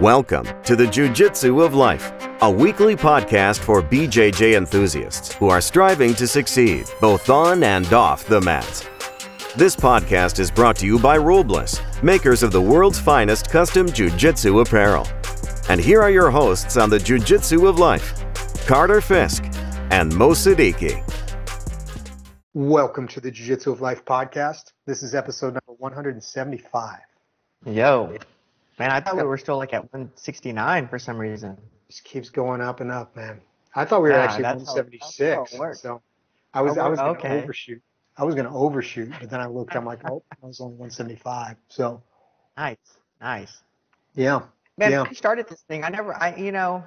Welcome to the Jiu Jitsu of Life, a weekly podcast for BJJ enthusiasts who are striving to succeed both on and off the mats. This podcast is brought to you by Rulebliss, makers of the world's finest custom Jiu Jitsu apparel. And here are your hosts on the Jiu Jitsu of Life Carter Fisk and Mo Siddiqui. Welcome to the Jiu Jitsu of Life podcast. This is episode number 175. Yo, man, I thought we were still like at 169 for some reason. Just keeps going up and up, man. I thought we were Yeah, actually that's how- 176. how so I was I was going to okay. overshoot. I was going to overshoot, but then I looked. I'm like, oh, I was only 175. So Nice, nice. yeah, Man, yeah. I started this thing, I never, I, you know,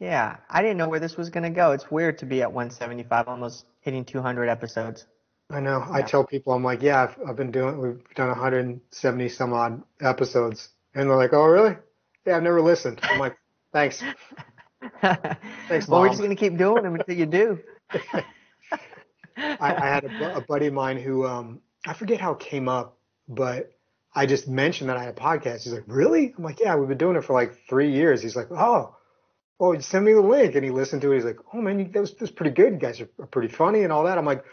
yeah, I didn't know where this was gonna go. It's weird to be at 175, almost hitting 200 episodes. I know. I tell people, I'm like, yeah, I've, I've been doing. We've done 170 some odd episodes, and they're like, oh, really? Yeah, I've never listened. I'm like, thanks. Thanks, Well, we're just gonna keep doing them until you do. I, I had a, a buddy of mine who um I forget how it came up, but I just mentioned that I had a podcast. He's like, "Really?" I'm like, "Yeah, we've been doing it for like three years." He's like, "Oh, oh, send me the link." And he listened to it. He's like, "Oh man, you, that was, that was pretty good. You guys are, are pretty funny and all that." I'm like,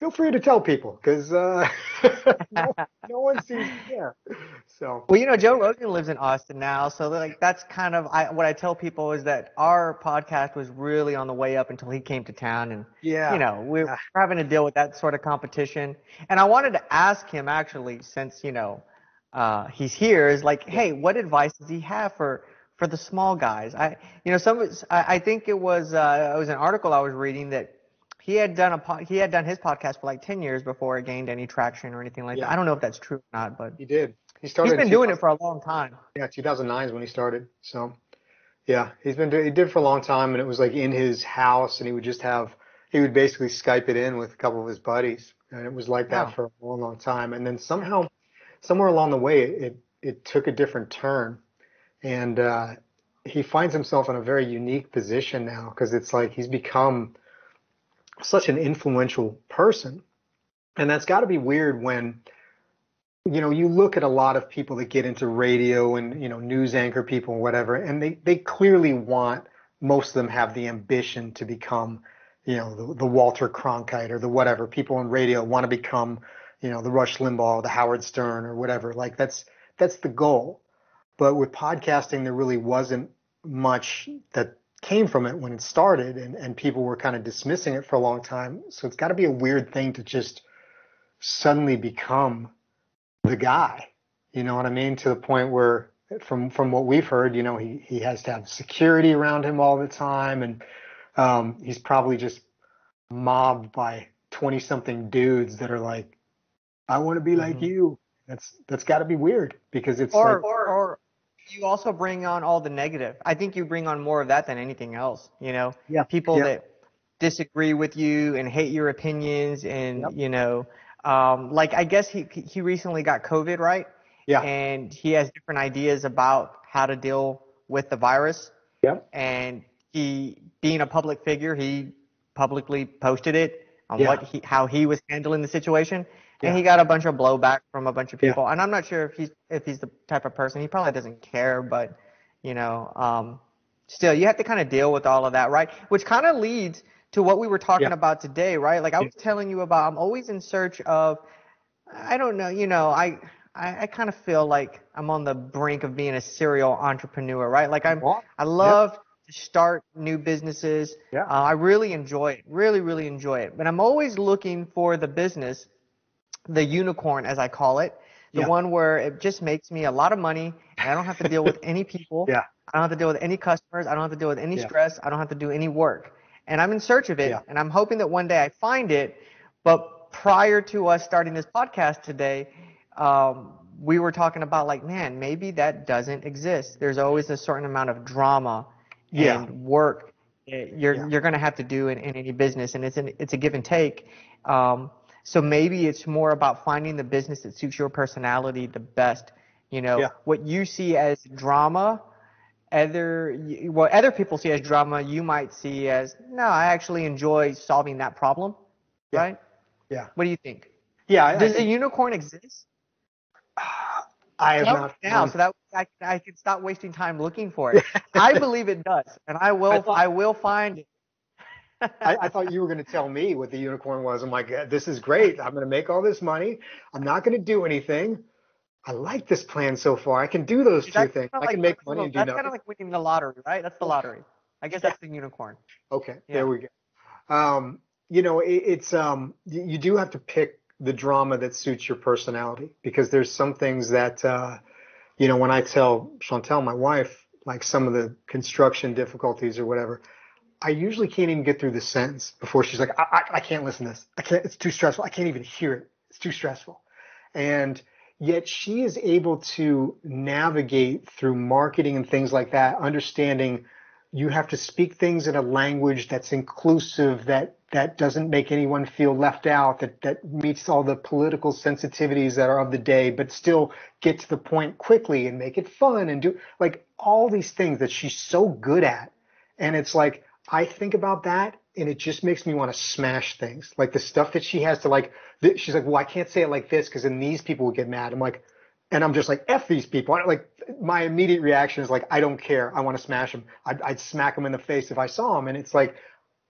"Feel free to tell people because uh, no, no one seems to care." So Well, you know, Joe Rogan lives in Austin now, so like that's kind of I, what I tell people is that our podcast was really on the way up until he came to town, and yeah, you know we're Yeah. having to deal with that sort of competition. And I wanted to ask him actually, since you know uh, he's here, is like, hey, what advice does he have for for the small guys? I, you know, some I, I think it was uh, it was an article I was reading that he had done a po- he had done his podcast for like ten years before it gained any traction or anything like Yeah. that. I don't know if that's true or not, but he did. He started. he's been doing it for a long time. Yeah, 2009 is when he started. So, yeah, he's been doing. He did it for a long time, and it was like in his house, and he would just have. He would basically Skype it in with a couple of his buddies, and it was like that Wow. for a long, long time. And then somehow, somewhere along the way, it it took a different turn, and uh, he finds himself in a very unique position now because it's like he's become such an influential person, and that's got to be weird when you know, you look at a lot of people that get into radio and, you know, news anchor people and whatever, and they, they clearly want, most of them have the ambition to become, you know, the, the Walter Cronkite or the whatever. People in radio want to become, you know, the Rush Limbaugh, or the Howard Stern or whatever. Like that's, that's the goal. But with podcasting, there really wasn't much that came from it when it started and, and people were kind of dismissing it for a long time. So it's got to be a weird thing to just suddenly become the guy. You know what I mean? To the point where, from from what we've heard, you know, he he has to have security around him all the time, and um, he's probably just mobbed by twenty something dudes that are like, "I want to be like Mhm. you." That's that's got to be weird because it's or, like, or or you also bring on all the negative. I think you bring on more of that than anything else. You know, Yeah, people yeah. that disagree with you and hate your opinions, and Yep. you know, um, like I guess he he recently got COVID, right? yeah, And he has different ideas about how to deal with the virus. Yep. And he, being a public figure, he publicly posted it on Yeah. what he how he was handling the situation. Yeah. And he got a bunch of blowback from a bunch of Yeah. people. And I'm not sure if he's if he's the type of person he probably doesn't care, but you know, um, still you have to kind of deal with all of that, right? Which kind of leads to what we were talking Yeah. about today, right? Like I was telling you about, I'm always in search of, I don't know, you know, I. I, I kind of feel like I'm on the brink of being a serial entrepreneur, right? Like I'm, I love to start new businesses. Yeah. Uh, I really enjoy it. Really, really enjoy it. But I'm always looking for the business, the unicorn, as I call it, the Yeah. one where it just makes me a lot of money and I don't have to deal with any people. Yeah. I don't have to deal with any customers. I don't have to deal with any Yeah. stress. I don't have to do any work. And I'm in search of it. Yeah. And I'm hoping that one day I find it. But prior to us starting this podcast today, um, we were talking about like, man, maybe that doesn't exist. There's always a certain amount of drama Yeah. and work you're you're going to have to do in, in any business, and it's an, it's a give and take. Um, so maybe it's more about finding the business that suits your personality the best. You know, Yeah. what you see as drama, other what other people see as drama, you might see as no. I actually enjoy solving that problem, Yeah. right? Yeah. What do you think? yeah. I, I Does a unicorn exist? I have not. now, so that I, I can stop wasting time looking for it. I believe it does, and I will. I, thought, I will find it. I, I, thought you were going to tell me what the unicorn was. I'm like, this is great. I'm going to make all this money. I'm not going to do anything. I like this plan so far. I can do those two things. I can make money and do That's kind of like winning the lottery, right? That's the lottery. I guess that's the unicorn. Okay, yeah. there we go. Um, you know, it, it's um, you, you, do have to pick the drama that suits your personality because there's some things that, uh, you know, when I tell Chantel, my wife, like some of the construction difficulties or whatever, I usually can't even get through the sentence before she's like, I, I, I can't listen to this. I can't. It's too stressful. I can't even hear it. It's too stressful. And yet she is able to navigate through marketing and things like that, understanding you have to speak things in a language that's inclusive, that that doesn't make anyone feel left out, that that meets all the political sensitivities that are of the day, but still get to the point quickly and make it fun and do like all these things that she's so good at. And it's like I think about that and it just makes me want to smash things. Like the stuff that she has to like, she's like, well, I can't say it like this because then these people would get mad. I'm like, and I'm just like, F these people. I, like my immediate reaction is like, I don't care. I want to smash them. I'd, I'd smack them in the face if I saw them. And it's like,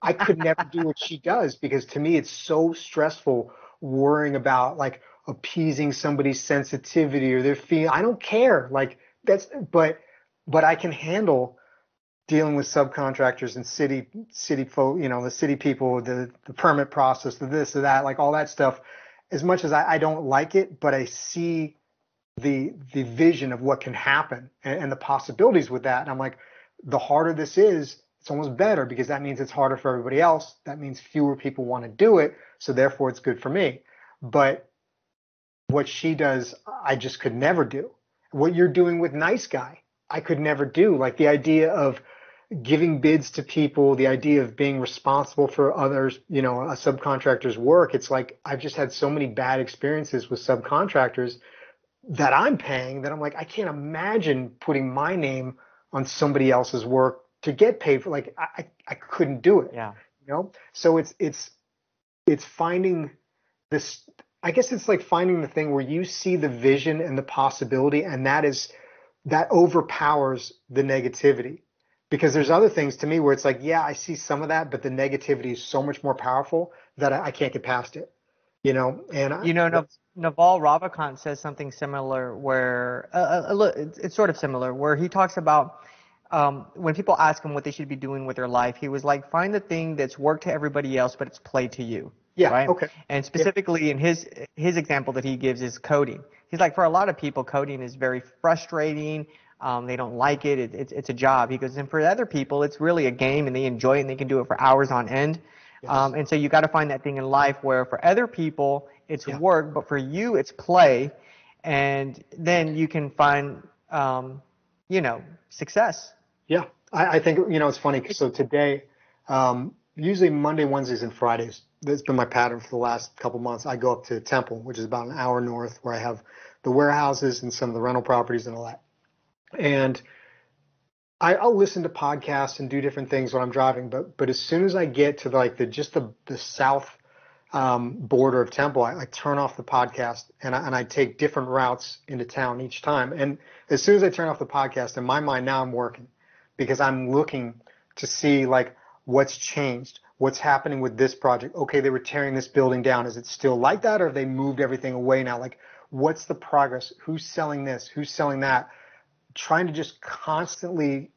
I could never do what she does because to me, it's so stressful worrying about like appeasing somebody's sensitivity or their feeling. I don't care. Like that's, but, but I can handle dealing with subcontractors and city city folk, you know, the city people, the the permit process, the this, or that, like all that stuff. As much as I, I don't like it, but I see the the vision of what can happen and, and the possibilities with that. And I'm like, the harder this is, it's almost better because that means it's harder for everybody else. That means fewer people want to do it, so therefore it's good for me. But what she does, I just could never do. What you're doing with Nice Guy, I could never do. Like the idea of giving bids to people, the idea of being responsible for others, you know, a subcontractor's work. It's like I've just had so many bad experiences with subcontractors that I'm paying that I'm like, I can't imagine putting my name on somebody else's work to get paid for like I, I couldn't do it. Yeah. You know? So it's it's it's finding this I guess it's like finding the thing where you see the vision and the possibility and that is that overpowers the negativity because there's other things to me where it's like, yeah, I see some of that, but the negativity is so much more powerful that I, I can't get past it. You know, and you know, Naval Ravikant says something similar where uh, uh, uh it's, it's sort of similar where he talks about um, when people ask him what they should be doing with their life, he was like, find the thing that's work to everybody else, but it's play to you. Yeah. Right. Okay. And specifically yeah. in his his example that he gives is coding. He's like, for a lot of people, coding is very frustrating. Um, they don't like it. it it's, it's a job. He goes, and for other people, it's really a game and they enjoy it and they can do it for hours on end. Yes. Um, and so you got to find that thing in life where for other people, it's yeah. work, but for you, it's play. And then you can find, um, you know, success. Yeah. I, I think, you know, it's funny. So today, um, usually Monday, Wednesdays, and Fridays, that's been my pattern for the last couple months. I go up to Temple, which is about an hour north, where I have the warehouses and some of the rental properties and all that and I, will listen to podcasts and do different things when I'm driving. But but as soon as I get to like the just the the south um, border of Temple, I, I turn off the podcast and I, and I take different routes into town each time. And as soon as I turn off the podcast, in my mind now I'm working because I'm looking to see like what's changed, what's happening with this project. Okay, they were tearing this building down. Is it still like that, or have they moved everything away now? Like, what's the progress? Who's selling this? Who's selling that? Trying to just constantly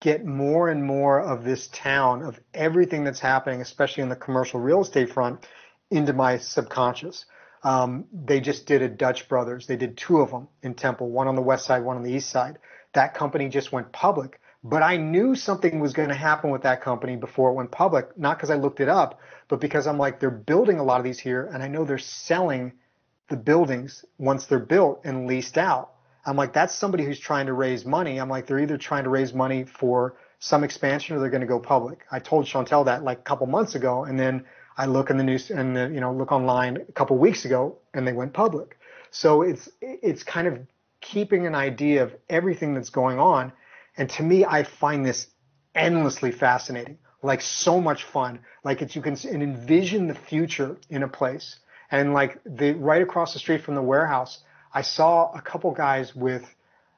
get more and more of this town, of everything that's happening, especially in the commercial real estate front, into my subconscious. Um, they just did a Dutch Brothers. They did two of them in Temple, one on the west side, one on the east side. That company just went public. But I knew something was going to happen with that company before it went public, not because I looked it up, but because I'm like, they're building a lot of these here, and I know they're selling the buildings once they're built and leased out. I'm like, that's somebody who's trying to raise money. I'm like, they're either trying to raise money for some expansion or they're going to go public. I told Chantel that like a couple months ago, and then I look in the news and the, you know look online a couple weeks ago, and they went public. So it's it's kind of keeping an idea of everything that's going on, and to me, I find this endlessly fascinating, like so much fun. Like it's you can envision the future in a place, and like the right across the street from the warehouse I saw a couple guys with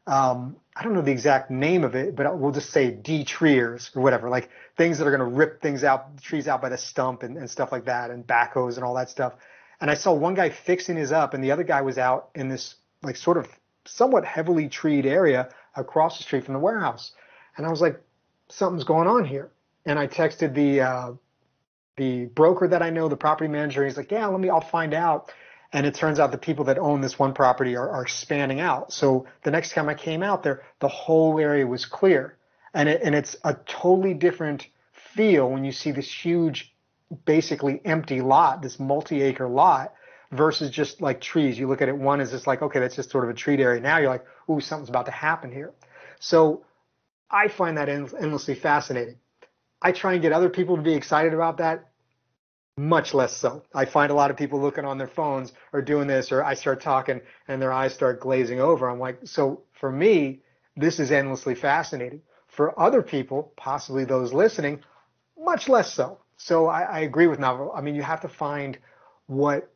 um, I don't know the exact name of it, but we'll just say detreers or whatever, like things that are going to rip things out, trees out by the stump and, and stuff like that, and backhoes and all that stuff. And I saw one guy fixing his up, and the other guy was out in this like sort of somewhat heavily treed area across the street from the warehouse. And I was like, something's going on here. And I texted the uh, the broker that I know, the property manager. He's like, yeah, let me, I'll find out. And it turns out the people that own this one property are, are expanding out. So the next time I came out there, the whole area was clear. And it, and it's a totally different feel when you see this huge, basically empty lot, this multi-acre lot versus just like trees. You look at it one is just like, okay, that's just sort of a treat area. Now you're like, ooh, something's about to happen here. So I find that endlessly fascinating. I try and get other people to be excited about that much less so. I find a lot of people looking on their phones or doing this, or I start talking and their eyes start glazing over. I'm like, so for me, this is endlessly fascinating. For other people, possibly those listening, much less so. So I, I agree with Naval. I mean, you have to find what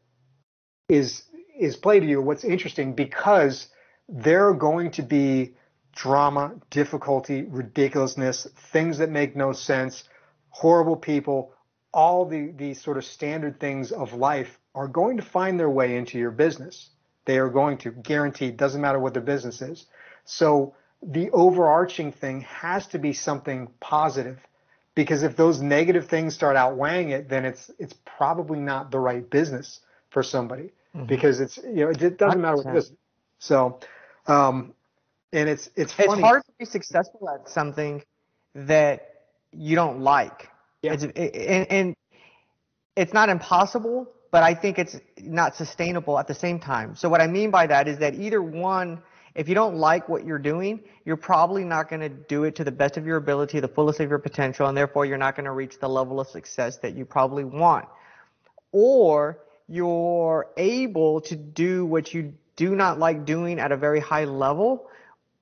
is is play to you, what's interesting, because there are going to be drama, difficulty, ridiculousness, things that make no sense, horrible people, all the, the sort of standard things of life are going to find their way into your business. They are going to guaranteed, doesn't matter what the business is. So the overarching thing has to be something positive because if those negative things start outweighing it, then it's, it's probably not the right business for somebody mm-hmm. because it's, you know, it doesn't matter what it is. So, um, and it's, it's funny. It's hard to be successful at something that you don't like yeah. It's, and, and it's not impossible, but I think it's not sustainable at the same time. So what I mean by that is that either one, if you don't like what you're doing, you're probably not going to do it to the best of your ability, the fullest of your potential, and therefore you're not going to reach the level of success that you probably want. Or you're able to do what you do not like doing at a very high level,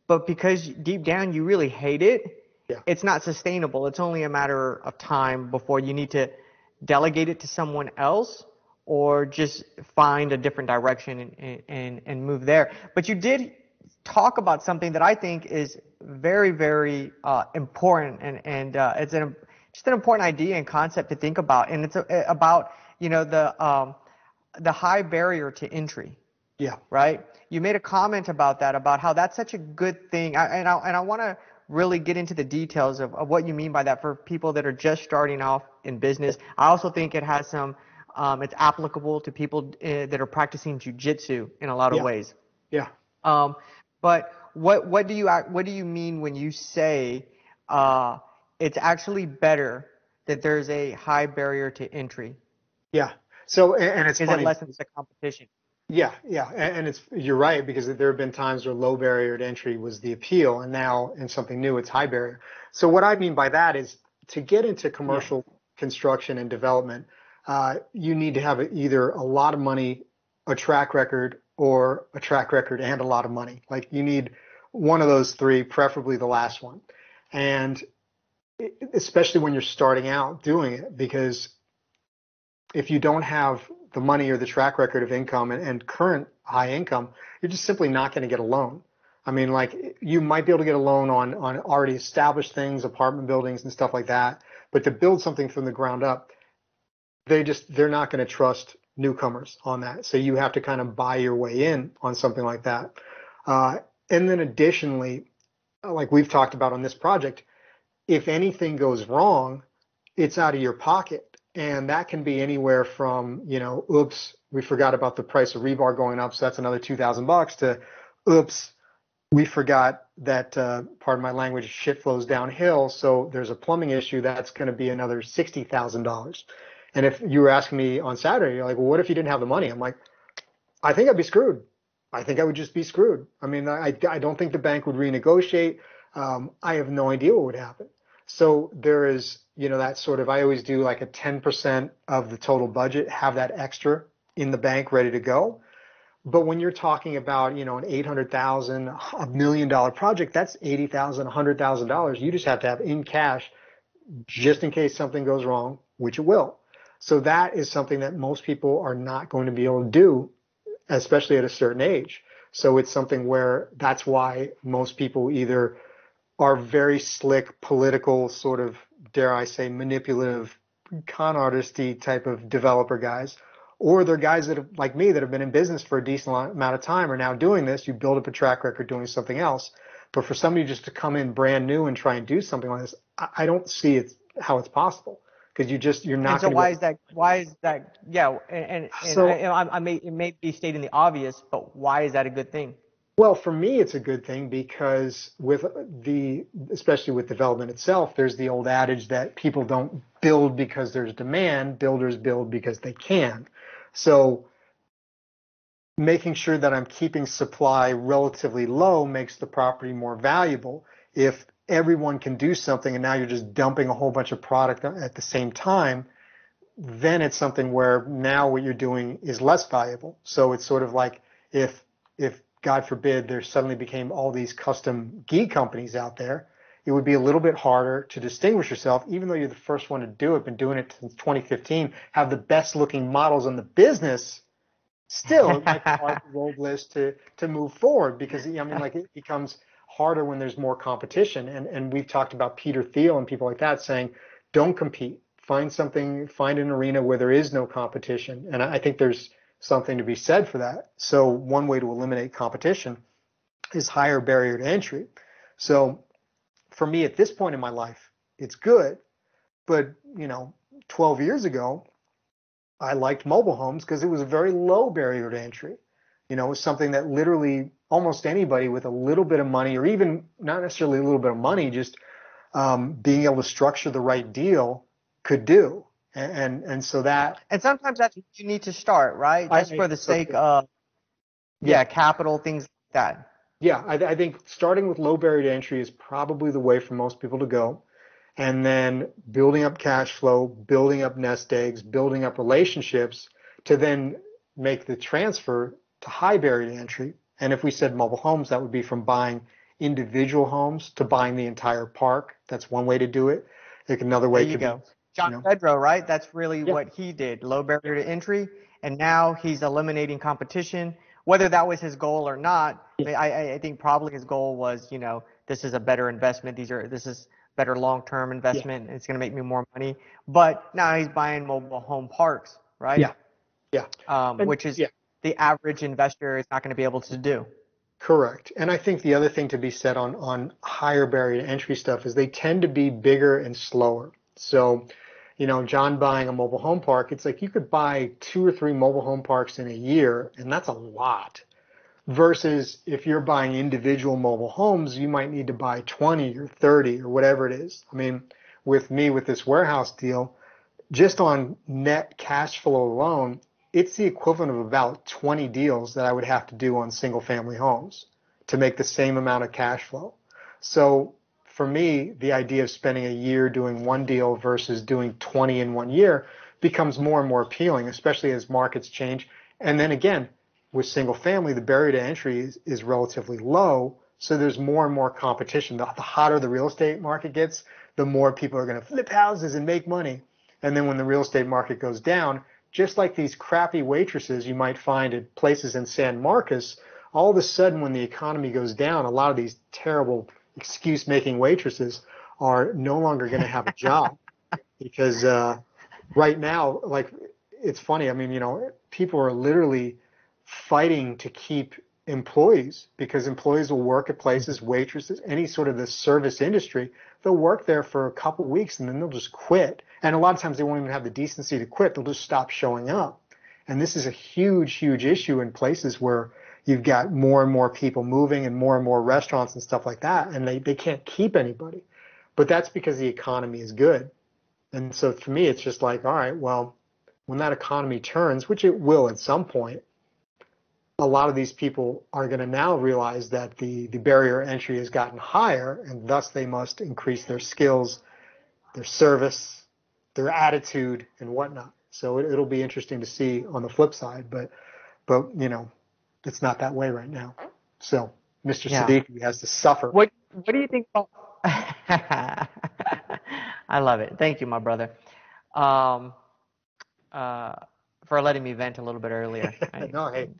but because deep down you really hate it, yeah. it's not sustainable. It's only a matter of time before you need to delegate it to someone else or just find a different direction and, and, and move there. But you did talk about something that I think is very, very uh, important, and, and uh, it's an, just an important idea and concept to think about. And it's a, about, you know, the, um, the high barrier to entry. Yeah. Right? You made a comment about that, about how that's such a good thing. I, and I, and I want to really get into the details of, of what you mean by that for people that are just starting off in business. I also think it has some, um, it's applicable to people uh, that are practicing jujitsu in a lot of yeah. ways. Yeah. Um, but what what do you what do you mean when you say uh, it's actually better that there's a high barrier to entry? Yeah. So and it's is funny. it lessens the competition? Yeah, yeah, and it's you're right because there have been times where low barrier to entry was the appeal, and now in something new it's high barrier. So what I mean by that is to get into commercial yeah. construction and development, uh, you need to have either a lot of money, a track record, or a track record and a lot of money. Like you need one of those three, preferably the last one, and especially when you're starting out doing it, because if you don't have the money or the track record of income and, and current high income, you're just simply not going to get a loan. I mean, like you might be able to get a loan on, on already established things, apartment buildings and stuff like that. But to build something from the ground up, they just, they're not going to trust newcomers on that. So you have to kind of buy your way in on something like that. Uh, and then additionally, like we've talked about on this project, if anything goes wrong, it's out of your pocket and that can be anywhere from you know oops we forgot about the price of rebar going up so that's another 2000 bucks to oops we forgot that uh, pardon my language shit flows downhill so there's a plumbing issue that's going to be another $60000 and if you were asking me on saturday you're like well what if you didn't have the money? I'm like i think i'd be screwed. I think i would just be screwed. I mean i, I don't think the bank would renegotiate. Um, i have no idea what would happen so there is, you know, that sort of, I always do like a 10% of the total budget, have that extra in the bank ready to go. But when you're talking about, you know, an 800,000, a million dollar project, that's 80,000, $100,000. You just have to have in cash just in case something goes wrong, which it will. So that is something that most people are not going to be able to do, especially at a certain age. So it's something where that's why most people either are very slick, political, sort of, dare I say, manipulative, con artisty type of developer guys, or they're guys that have, like me that have been in business for a decent amount of time are now doing this. You build up a track record doing something else. But for somebody just to come in brand new and try and do something like this, I, don't see it how it's possible because you just you're not. And so why is that? Why is that? Yeah, and, and, so, I, I, may it may be stating the obvious, but why is that a good thing? Well, for me, it's a good thing because with the, especially with development itself, there's the old adage that people don't build because there's demand. Builders build because they can. So making sure that I'm keeping supply relatively low makes the property more valuable. If everyone can do something and now you're just dumping a whole bunch of product at the same time, then it's something where now what you're doing is less valuable. So it's sort of like if if God forbid there suddenly became all these custom gi companies out there, it would be a little bit harder to distinguish yourself, even though you're the first one to do it, been doing it since 2015, have the best looking models in the business still it might be hard for Robles to to move forward because I mean like it becomes harder when there's more competition and and we've talked about Peter Thiel and people like that saying don't compete. Find something find an arena where there is no competition. And I think there's something to be said for that so one way to eliminate competition is higher barrier to entry so for me at this point in my life it's good but you know 12 years ago I liked mobile homes because it was a very low barrier to entry. You know, it was something that literally almost anybody with a little bit of money, or even not necessarily a little bit of money, just um, being able to structure the right deal could do. And, and, and so that. And sometimes that's what you need to start, right? Just I, for the sake of, yeah, yeah, capital, things like that. Yeah, I, I think starting with low barrier to entry is probably the way for most people to go and then building up cash flow, building up nest eggs, building up relationships to then make the transfer to high barrier to entry. And if we said mobile homes, that would be from buying individual homes to buying the entire park. That's one way to do it. Like another way you go. Be, John you know, Pedro, right? That's really yeah. what he did. Low barrier to entry, and now he's eliminating competition. Whether that was his goal or not, yeah. I, I think probably his goal was, you know, this is a better investment. These are this is better long-term investment. Yeah. It's going to make me more money. But now he's buying mobile home parks, right? Yeah. Yeah. Um, and, which is the average investor is not going to be able to do. Correct. And I think the other thing to be said on, on higher barrier to entry stuff is they tend to be bigger and slower. So, you know, John buying a mobile home park, it's like you could buy two or three mobile home parks in a year, and that's a lot versus if you're buying individual mobile homes, you might need to buy 20 or 30 or whatever it is. I mean, with me with this warehouse deal, just on net cash flow alone, it's the equivalent of about 20 deals that I would have to do on single family homes to make the same amount of cash flow. So for me, the idea of spending a year doing one deal versus doing 20 in one year becomes more and more appealing, especially as markets change. And then again, with single family, the barrier to entry is, is relatively low. So there's more and more competition. The, the hotter the real estate market gets, the more people are going to flip houses and make money. And then when the real estate market goes down, just like these crappy waitresses you might find at places in San Marcos, all of a sudden when the economy goes down, a lot of these terrible excuse making waitresses are no longer going to have a job because uh, right now, like it's funny. I mean, you know, people are literally fighting to keep employees because employees will work at places, waitresses, any sort of the service industry. They'll work there for a couple of weeks and then they'll just quit. And a lot of times they won't even have the decency to quit. They'll just stop showing up. And this is a huge, huge issue in places where you've got more and more people moving and more and more restaurants and stuff like that. And they, they can't keep anybody. But that's because the economy is good. And so for me, it's just like, all right, well, when that economy turns, which it will at some point, a lot of these people are going to now realize that the, the barrier entry has gotten higher and thus they must increase their skills, their service, their attitude and whatnot. So it, will be interesting to see on the flip side, but, but, you know, it's not that way right now. So Mr. Yeah. Siddiqui has to suffer. What, what do you think about, I love it. Thank you, my brother. Um, uh, for letting me vent a little bit earlier. I, no, hey,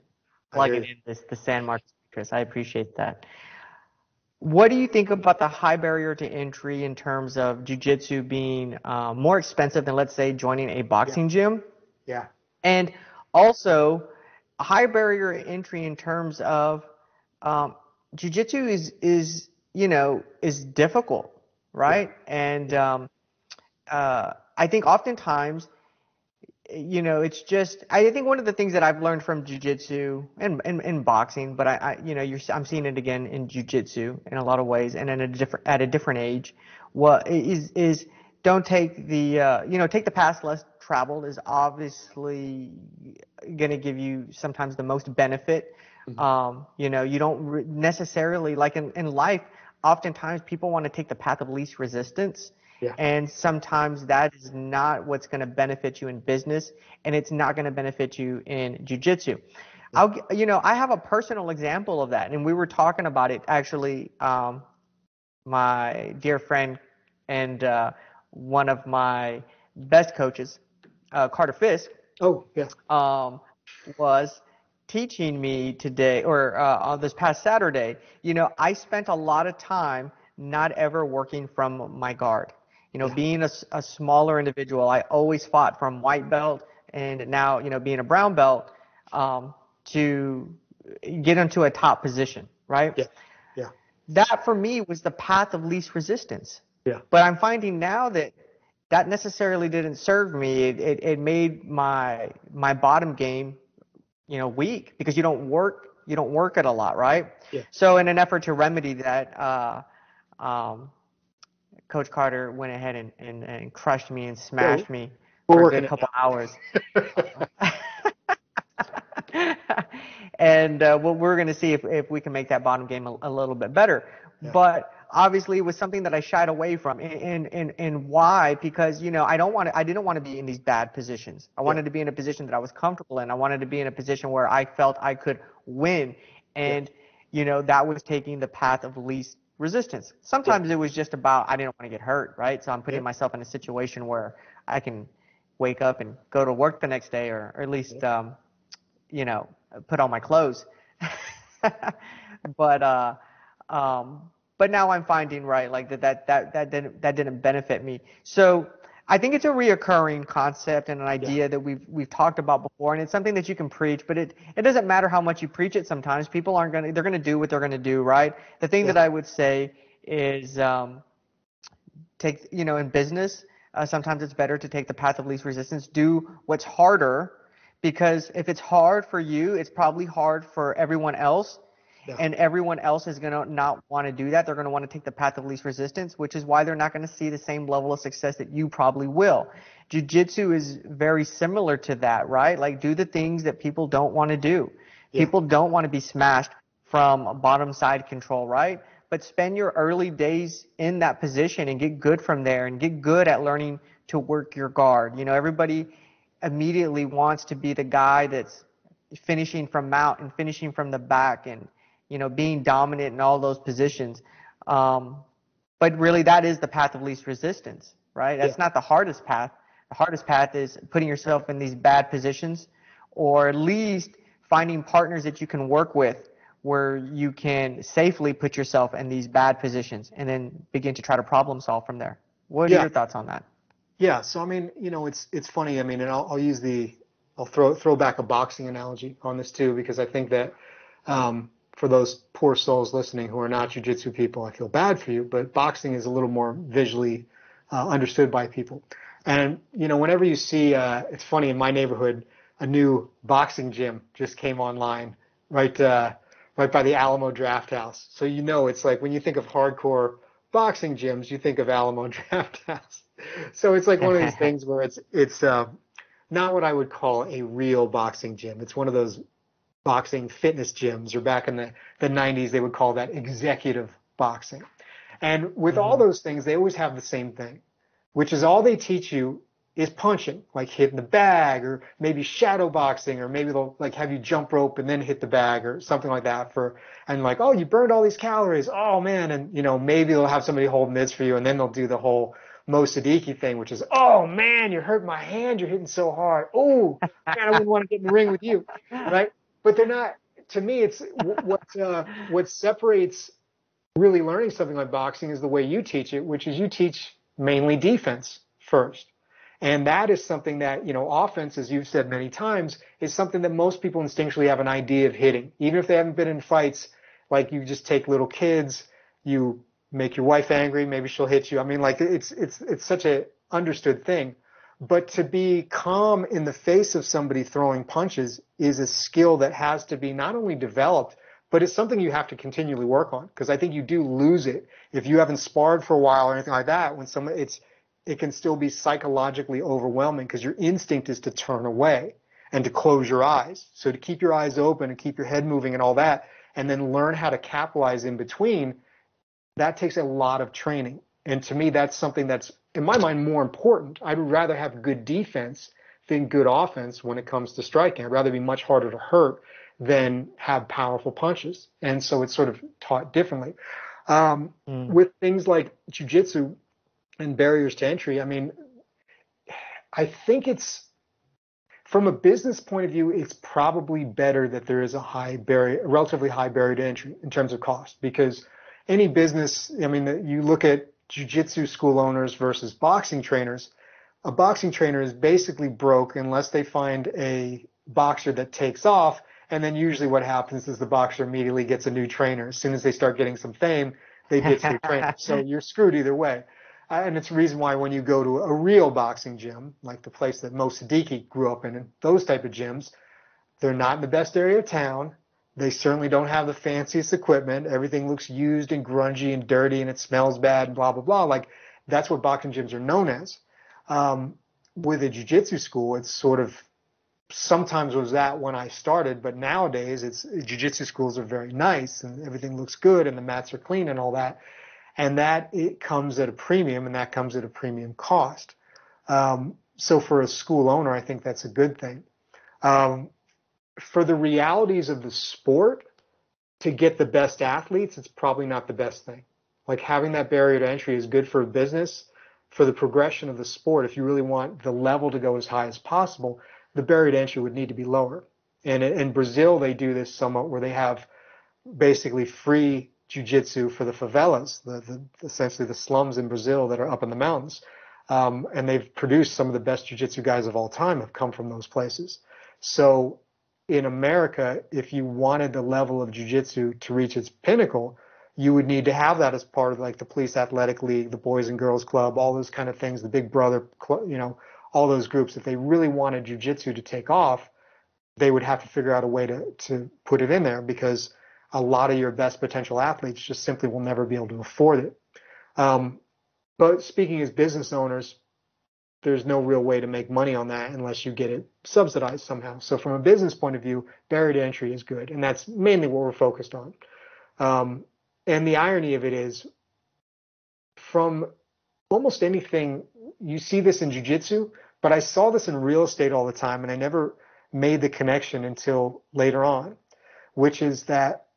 plugging in this the San Marcos Chris. I appreciate that. What do you think about the high barrier to entry in terms of jujitsu being uh, more expensive than, let's say, joining a boxing yeah. gym? Yeah. And also, a high barrier entry in terms of um, jujitsu is is you know is difficult, right? Yeah. And um, uh, I think oftentimes you know, it's just I think one of the things that I've learned from jujitsu and, and and boxing, but I, I you know you're I'm seeing it again in jujitsu in a lot of ways, and in a different at a different age. What is is don't take the uh, you know take the path less traveled is obviously going to give you sometimes the most benefit. Mm-hmm. Um, you know, you don't re- necessarily like in in life. Oftentimes, people want to take the path of least resistance yeah. And sometimes that is not what's going to benefit you in business, and it's not going to benefit you in jujitsu. I'll, you know, I have a personal example of that, and we were talking about it actually. Um, my dear friend and uh, one of my best coaches, uh, Carter Fisk. Oh, yeah. Um, was teaching me today or uh, on this past Saturday. You know, I spent a lot of time not ever working from my guard. You know, being a, a smaller individual, I always fought from white belt and now, you know, being a brown belt um, to get into a top position, right? Yeah. Yeah. That for me was the path of least resistance. Yeah. But I'm finding now that that necessarily didn't serve me. It, it, it made my my bottom game, you know, weak because you don't work you don't work it a lot, right? Yeah. So in an effort to remedy that, uh, um, Coach Carter went ahead and, and, and crushed me and smashed yeah, me for a couple hours. and uh, well, we're going to see if, if we can make that bottom game a, a little bit better. Yeah. But obviously, it was something that I shied away from. And, and, and why? Because, you know, I don't want to, I didn't want to be in these bad positions. I wanted yeah. to be in a position that I was comfortable in. I wanted to be in a position where I felt I could win. And, you know, that was taking the path of least resistance. Sometimes yeah. it was just about I didn't want to get hurt, right? So I'm putting yeah. myself in a situation where I can wake up and go to work the next day, or, or at least, yeah. um, you know, put on my clothes. but uh, um, but now I'm finding right like that that that that didn't that didn't benefit me. So I think it's a reoccurring concept and an idea yeah. that we've we've talked about before, and it's something that you can preach. But it it doesn't matter how much you preach it. Sometimes people aren't gonna they're gonna do what they're gonna do, right? The thing yeah. that I would say is um, take you know in business. Uh, sometimes it's better to take the path of least resistance. Do what's harder, because if it's hard for you, it's probably hard for everyone else yeah. And everyone else is going to not want to do that. They're going to want to take the path of least resistance, which is why they're not going to see the same level of success that you probably will. Jiu-jitsu is very similar to that, right? Like do the things that people don't want to do. Yeah. People don't want to be smashed from bottom side control, right? But spend your early days in that position and get good from there and get good at learning to work your guard. You know, everybody immediately wants to be the guy that's finishing from mount and finishing from the back and you know, being dominant in all those positions. Um, but really, that is the path of least resistance, right? That's yeah. not the hardest path. The hardest path is putting yourself in these bad positions, or at least finding partners that you can work with where you can safely put yourself in these bad positions and then begin to try to problem solve from there. What are yeah. your thoughts on that? Yeah, so I mean, you know, it's it's funny. I mean, and I'll, I'll use the I'll throw throw back a boxing analogy on this too because I think that um, for those poor souls listening who are not jujitsu people, I feel bad for you, but boxing is a little more visually uh, understood by people. And, you know, whenever you see, uh, it's funny in my neighborhood, a new boxing gym just came online right, uh, right by the Alamo Drafthouse. So, you know, it's like when you think of hardcore boxing gyms, you think of Alamo Drafthouse. So it's like one of these things where it's, it's, uh, not what I would call a real boxing gym. It's one of those boxing fitness gyms, or back in the, the 90s, they would call that executive boxing. And with mm-hmm. all those things, they always have the same thing, which is all they teach you is punching, like hitting the bag, or maybe shadow boxing, or maybe they'll like have you jump rope and then hit the bag, or something like that. For and like, oh, you burned all these calories. Oh man, and you know maybe they'll have somebody holding this for you, and then they'll do the whole Mo Siddiqui thing, which is, oh man, you hurt my hand, you're hitting so hard. Oh, man, I wouldn't want to get in the ring with you, right? But they're not to me, it's what uh, what separates really learning something like boxing is the way you teach it, which is you teach mainly defense first. And that is something that, you know, offense, as you've said many times, is something that most people instinctually have an idea of hitting. Even if they haven't been in fights, like you just take little kids, you make your wife angry, maybe she'll hit you. I mean, like it's, it's, it's such a understood thing. But to be calm in the face of somebody throwing punches is a skill that has to be not only developed, but it's something you have to continually work on because I think you do lose it if you haven't sparred for a while or anything like that. When someone, it's, it can still be psychologically overwhelming because your instinct is to turn away and to close your eyes. So to keep your eyes open and keep your head moving and all that, and then learn how to capitalize in between, that takes a lot of training. And to me, that's something that's, in my mind, more important. I'd rather have good defense than good offense when it comes to striking. I'd rather be much harder to hurt than have powerful punches. And so it's sort of taught differently. Um, mm. With things like jujitsu and barriers to entry, I mean, I think it's from a business point of view, it's probably better that there is a high barrier, a relatively high barrier to entry in terms of cost because any business, I mean, you look at jujitsu school owners versus boxing trainers. A boxing trainer is basically broke unless they find a boxer that takes off. And then usually what happens is the boxer immediately gets a new trainer. As soon as they start getting some fame, they get a new trainer. So you're screwed either way. Uh, and it's the reason why when you go to a real boxing gym, like the place that Mo Siddiqui grew up in, and those type of gyms, they're not in the best area of town. They certainly don't have the fanciest equipment. Everything looks used and grungy and dirty and it smells bad and blah, blah, blah. Like that's what boxing gyms are known as. Um, with a jiu-jitsu school, it's sort of sometimes was that when I started, but nowadays it's jiu-jitsu schools are very nice and everything looks good and the mats are clean and all that. And that it comes at a premium and that comes at a premium cost. Um, so for a school owner, I think that's a good thing. Um, for the realities of the sport, to get the best athletes, it's probably not the best thing. Like having that barrier to entry is good for business, for the progression of the sport. If you really want the level to go as high as possible, the barrier to entry would need to be lower. And in Brazil, they do this somewhat where they have basically free jujitsu for the favelas, the, the, essentially the slums in Brazil that are up in the mountains. Um, and they've produced some of the best jujitsu guys of all time have come from those places. So in America, if you wanted the level of jujitsu to reach its pinnacle, you would need to have that as part of like the police athletic league, the boys and girls club, all those kind of things, the big brother, you know, all those groups. If they really wanted jujitsu to take off, they would have to figure out a way to, to put it in there because a lot of your best potential athletes just simply will never be able to afford it. Um, but speaking as business owners, there's no real way to make money on that unless you get it subsidized somehow. So from a business point of view, barrier to entry is good, and that's mainly what we're focused on. Um, and the irony of it is, from almost anything, you see this in jujitsu, but I saw this in real estate all the time, and I never made the connection until later on, which is that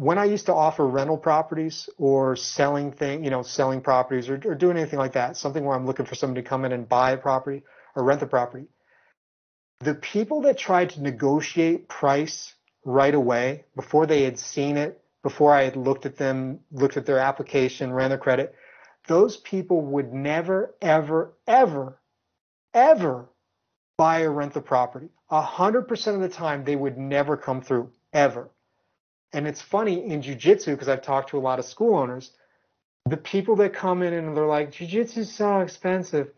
when I used to offer rental properties or selling thing, you know, selling properties or, or doing anything like that, something where I'm looking for somebody to come in and buy a property or rent the property, the people that tried to negotiate price right away before they had seen it, before I had looked at them, looked at their application, ran their credit, those people would never, ever, ever, ever buy or rent the property. A hundred percent of the time, they would never come through, ever. And it's funny in jujitsu because I've talked to a lot of school owners. The people that come in and they're like, jujitsu is so expensive.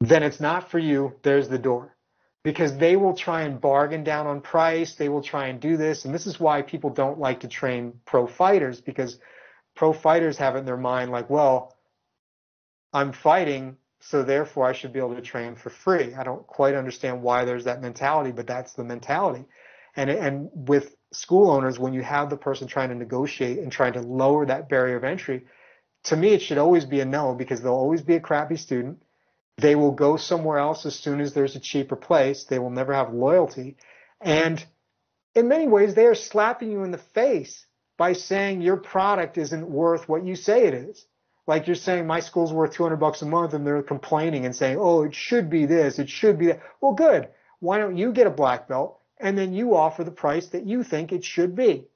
Then it's not for you. There's the door. Because they will try and bargain down on price. They will try and do this. And this is why people don't like to train pro fighters because pro fighters have it in their mind like, well, I'm fighting, so therefore I should be able to train for free. I don't quite understand why there's that mentality, but that's the mentality. And and with school owners, when you have the person trying to negotiate and trying to lower that barrier of entry, to me, it should always be a no because they'll always be a crappy student. They will go somewhere else as soon as there's a cheaper place. They will never have loyalty. And in many ways, they are slapping you in the face by saying your product isn't worth what you say it is. Like you're saying my school's worth 200 bucks a month and they're complaining and saying, oh, it should be this, it should be that. Well, good. Why don't you get a black belt and then you offer the price that you think it should be.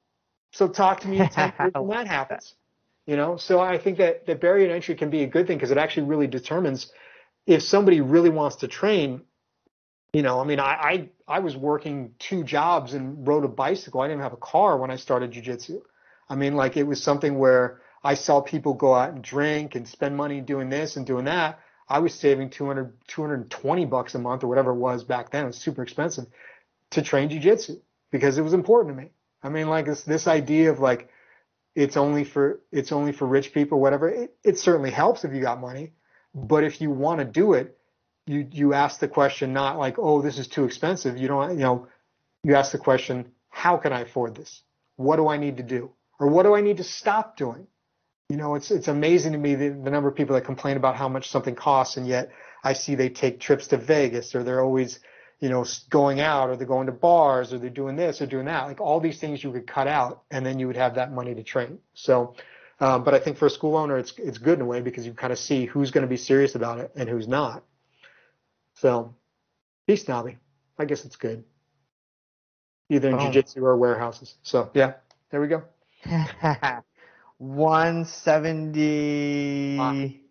So talk to me in 10 years when that happens. You know, so I think that the barrier to entry can be a good thing because it actually really determines if somebody really wants to train. You know, I mean, I, I I was working two jobs and rode a bicycle. I didn't have a car when I started jujitsu. I mean, like it was something where I saw people go out and drink and spend money doing this and doing that. I was saving 200, 220 bucks a month or whatever it was back then. It was super expensive to train jujitsu because it was important to me. I mean, like this, this idea of like, it's only for, it's only for rich people, whatever. It, it certainly helps if you got money, but if you want to do it, you, you ask the question, not like, oh, this is too expensive. You don't, you know, you ask the question, how can I afford this? What do I need to do? Or what do I need to stop doing? You know, it's it's amazing to me the, the number of people that complain about how much something costs, and yet I see they take trips to Vegas, or they're always, you know, going out, or they're going to bars, or they're doing this or doing that. Like all these things you could cut out, and then you would have that money to train. So, um, but I think for a school owner, it's it's good in a way because you kind of see who's going to be serious about it and who's not. So, be snobby. I guess it's good. Either in oh. jiu-jitsu or warehouses. So yeah, there we go. 170.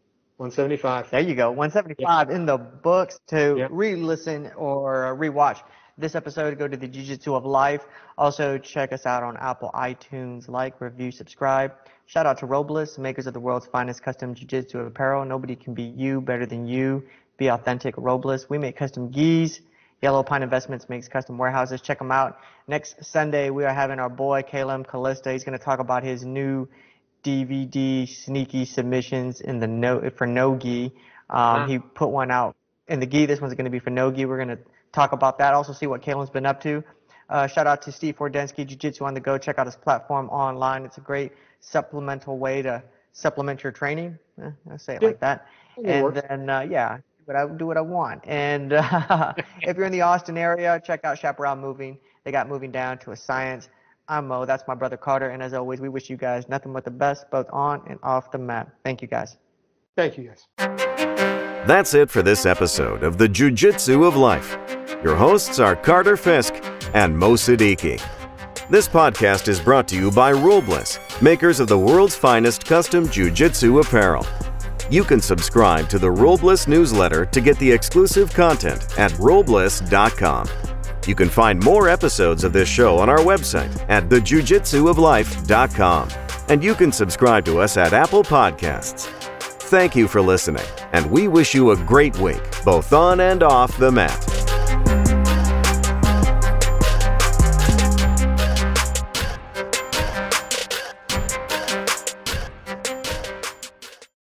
175. There you go. 175 in the books to re-listen or re-watch this episode. Go to the Jiu-Jitsu of Life. Also check us out on Apple, iTunes. Like, review, subscribe. Shout out to Robles, makers of the world's finest custom Jiu-Jitsu apparel. Nobody can be you better than you. Be authentic, Robles. We make custom gis. Yellow Pine Investments makes custom warehouses. Check them out. Next Sunday, we are having our boy Caleb Callista. He's going to talk about his new DVD sneaky submissions in the no for no gi. Um, He put one out in the gi. This one's going to be for no gi. We're going to talk about that. Also see what Kalen's been up to. Uh, shout out to Steve Fordensky, Jiu Jitsu on the Go. Check out his platform online. It's a great supplemental way to supplement your training. Eh, I say it yeah. like that. And then, uh, yeah, but I do what I want. And uh, if you're in the Austin area, check out Chaparral Moving. They got moving down to a science. I'm Mo. That's my brother Carter. And as always, we wish you guys nothing but the best, both on and off the mat. Thank you, guys. Thank you, guys. That's it for this episode of the Jiu Jitsu of Life. Your hosts are Carter Fisk and Mo Siddiqui. This podcast is brought to you by Robles, makers of the world's finest custom Jiu Jitsu apparel. You can subscribe to the Robles newsletter to get the exclusive content at robles.com. You can find more episodes of this show on our website at thejujitsuoflife.com. And you can subscribe to us at Apple Podcasts. Thank you for listening, and we wish you a great week, both on and off the mat.